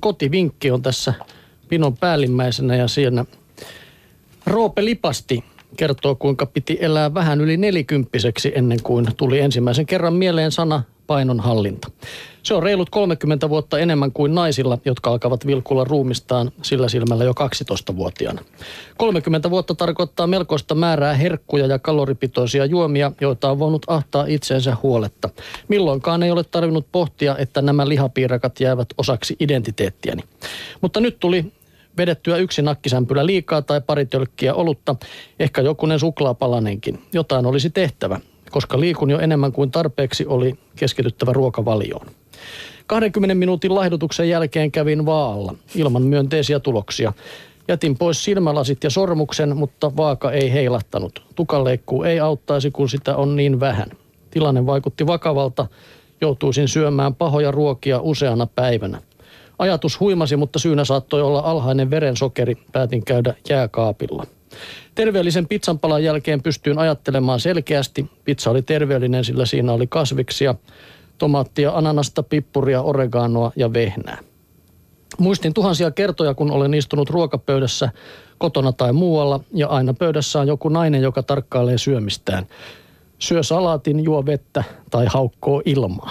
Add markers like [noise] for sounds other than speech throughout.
Kotivinkki on tässä pinon päällimmäisenä ja siinä Roope Lipasti kertoo, kuinka piti elää vähän yli nelikymppiseksi ennen kuin tuli ensimmäisen kerran mieleen sana painonhallinta. Se on reilut 30 vuotta enemmän kuin naisilla, jotka alkavat vilkulla ruumistaan sillä silmällä jo 12-vuotiaana. 30 vuotta tarkoittaa melkoista määrää herkkuja ja kaloripitoisia juomia, joita on voinut ahtaa itseensä huoletta. Milloinkaan ei ole tarvinnut pohtia, että nämä lihapiirakat jäävät osaksi identiteettiäni. Mutta nyt tuli vedettyä yksi nakkisämpylä liikaa tai pari tölkkiä olutta, ehkä jokunen suklaapalanenkin. Jotain olisi tehtävä, koska liikun jo enemmän kuin tarpeeksi oli keskityttävä ruokavalioon. 20 minuutin laihdutuksen jälkeen kävin vaalla ilman myönteisiä tuloksia. Jätin pois silmälasit ja sormuksen, mutta vaaka ei heilahtanut. Tukaleikkuu ei auttaisi, kun sitä on niin vähän. Tilanne vaikutti vakavalta. Joutuisin syömään pahoja ruokia useana päivänä. Ajatus huimasi, mutta syynä saattoi olla alhainen verensokeri. Päätin käydä jääkaapilla. Terveellisen pizzanpalan jälkeen pystyin ajattelemaan selkeästi. Pizza oli terveellinen, sillä siinä oli kasviksia, tomaattia, ananasta, pippuria, oreganoa ja vehnää. Muistin tuhansia kertoja, kun olen istunut ruokapöydässä kotona tai muualla, ja aina pöydässä on joku nainen, joka tarkkailee syömistään. Syö salaatin, juo vettä tai haukkoo ilmaa.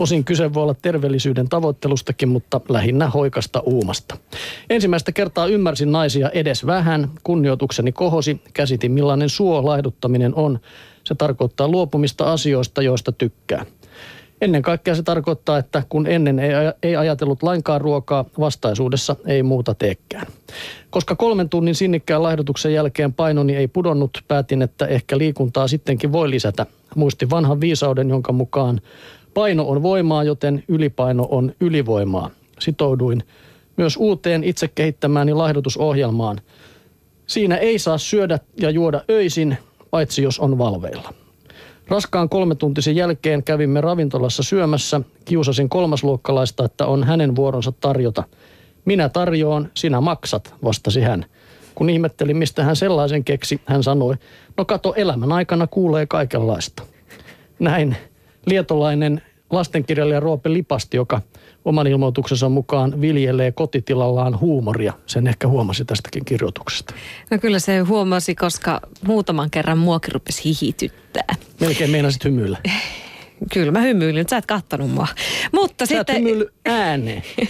Osin kyse voi olla terveellisyyden tavoittelustakin, mutta lähinnä hoikasta uumasta. Ensimmäistä kertaa ymmärsin naisia edes vähän. Kunnioitukseni kohosi. Käsitin millainen suo laihduttaminen on. Se tarkoittaa luopumista asioista, joista tykkää. Ennen kaikkea se tarkoittaa, että kun ennen ei, ajatellut lainkaan ruokaa, vastaisuudessa ei muuta teekään. Koska kolmen tunnin sinnikkään laihdutuksen jälkeen painoni ei pudonnut, päätin, että ehkä liikuntaa sittenkin voi lisätä. Muistin vanhan viisauden, jonka mukaan Paino on voimaa, joten ylipaino on ylivoimaa. Sitouduin myös uuteen itse kehittämääni laihdutusohjelmaan. Siinä ei saa syödä ja juoda öisin, paitsi jos on valveilla. Raskaan kolmetuntisen jälkeen kävimme ravintolassa syömässä. Kiusasin kolmasluokkalaista, että on hänen vuoronsa tarjota. Minä tarjoan, sinä maksat, vastasi hän. Kun ihmettelin, mistä hän sellaisen keksi, hän sanoi, no kato, elämän aikana kuulee kaikenlaista. Näin lietolainen lastenkirjailija Roope Lipasti, joka oman ilmoituksensa mukaan viljelee kotitilallaan huumoria. Sen ehkä huomasi tästäkin kirjoituksesta. No kyllä se huomasi, koska muutaman kerran muakin rupesi hihityttää. Melkein meinasit hymyillä. Kyllä mä hymyilin, sä et kattonut mua. Mutta sä sitten... et ääneen. [laughs]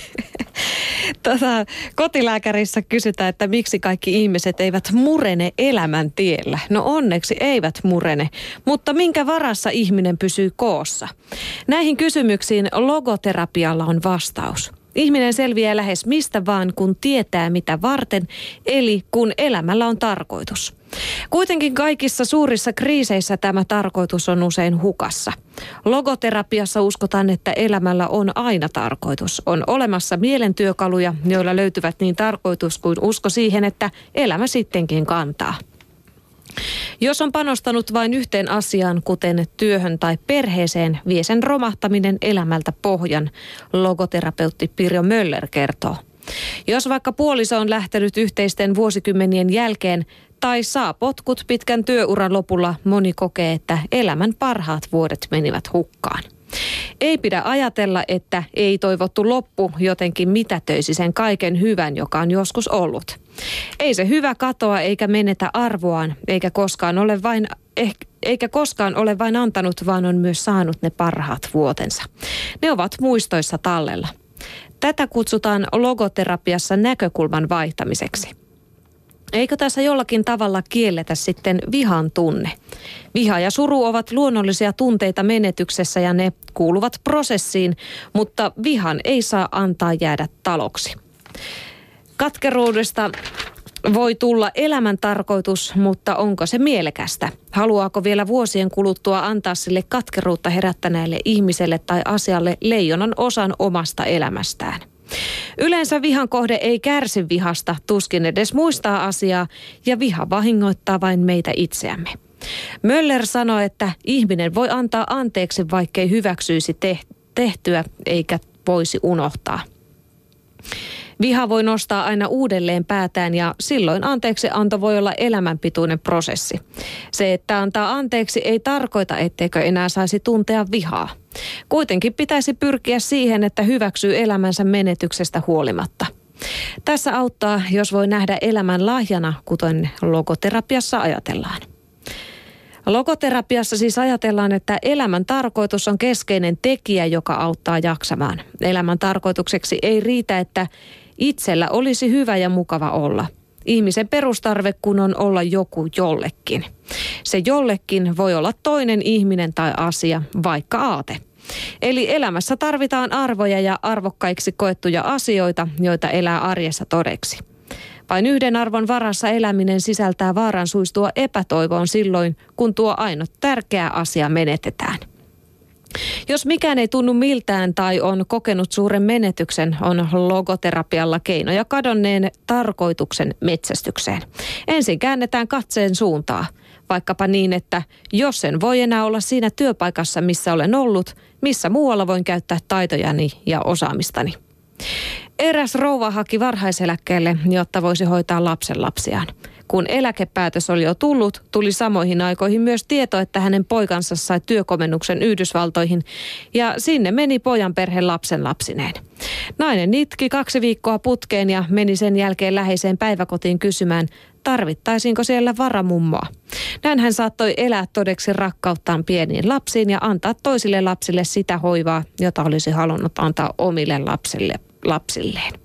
tota, kotilääkärissä kysytään, että miksi kaikki ihmiset eivät murene elämän tiellä. No onneksi eivät murene, mutta minkä varassa ihminen pysyy koossa? Näihin kysymyksiin logoterapialla on vastaus. Ihminen selviää lähes mistä vaan, kun tietää mitä varten, eli kun elämällä on tarkoitus. Kuitenkin kaikissa suurissa kriiseissä tämä tarkoitus on usein hukassa. Logoterapiassa uskotaan, että elämällä on aina tarkoitus. On olemassa mielentyökaluja, joilla löytyvät niin tarkoitus kuin usko siihen, että elämä sittenkin kantaa. Jos on panostanut vain yhteen asiaan, kuten työhön tai perheeseen, vie sen romahtaminen elämältä pohjan, logoterapeutti Pirjo Möller kertoo. Jos vaikka puoliso on lähtenyt yhteisten vuosikymmenien jälkeen tai saa potkut pitkän työuran lopulla, moni kokee, että elämän parhaat vuodet menivät hukkaan. Ei pidä ajatella, että ei toivottu loppu jotenkin mitätöisi sen kaiken hyvän, joka on joskus ollut. Ei se hyvä katoa eikä menetä arvoaan, eikä koskaan ole vain eh, eikä koskaan ole vain antanut, vaan on myös saanut ne parhaat vuotensa. Ne ovat muistoissa tallella. Tätä kutsutaan logoterapiassa näkökulman vaihtamiseksi. Eikö tässä jollakin tavalla kielletä sitten vihan tunne? Viha ja suru ovat luonnollisia tunteita menetyksessä ja ne kuuluvat prosessiin, mutta vihan ei saa antaa jäädä taloksi. Katkeruudesta voi tulla elämän tarkoitus, mutta onko se mielekästä? Haluaako vielä vuosien kuluttua antaa sille katkeruutta herättäneelle ihmiselle tai asialle leijonan osan omasta elämästään? Yleensä vihan kohde ei kärsi vihasta, tuskin edes muistaa asiaa, ja viha vahingoittaa vain meitä itseämme. Möller sanoi, että ihminen voi antaa anteeksi, vaikkei hyväksyisi tehtyä eikä voisi unohtaa. Viha voi nostaa aina uudelleen päätään ja silloin anteeksi anto voi olla elämänpituinen prosessi. Se, että antaa anteeksi ei tarkoita, etteikö enää saisi tuntea vihaa. Kuitenkin pitäisi pyrkiä siihen, että hyväksyy elämänsä menetyksestä huolimatta. Tässä auttaa, jos voi nähdä elämän lahjana, kuten logoterapiassa ajatellaan. Logoterapiassa siis ajatellaan, että elämän tarkoitus on keskeinen tekijä, joka auttaa jaksamaan. Elämän tarkoitukseksi ei riitä, että itsellä olisi hyvä ja mukava olla. Ihmisen perustarve kun on olla joku jollekin. Se jollekin voi olla toinen ihminen tai asia, vaikka aate. Eli elämässä tarvitaan arvoja ja arvokkaiksi koettuja asioita, joita elää arjessa todeksi. Vain yhden arvon varassa eläminen sisältää vaaran suistua epätoivoon silloin, kun tuo ainut tärkeä asia menetetään. Jos mikään ei tunnu miltään tai on kokenut suuren menetyksen, on logoterapialla keinoja kadonneen tarkoituksen metsästykseen. Ensin käännetään katseen suuntaa, vaikkapa niin, että jos en voi enää olla siinä työpaikassa, missä olen ollut, missä muualla voin käyttää taitojani ja osaamistani. Eräs rouva haki varhaiseläkkeelle, jotta voisi hoitaa lapsen lapsiaan. Kun eläkepäätös oli jo tullut, tuli samoihin aikoihin myös tieto, että hänen poikansa sai työkomennuksen Yhdysvaltoihin ja sinne meni pojan perhe lapsen lapsineen. Nainen nitki kaksi viikkoa putkeen ja meni sen jälkeen läheiseen päiväkotiin kysymään, tarvittaisiinko siellä varamummoa. Näin hän saattoi elää todeksi rakkauttaan pieniin lapsiin ja antaa toisille lapsille sitä hoivaa, jota olisi halunnut antaa omille lapsille lapsilleen.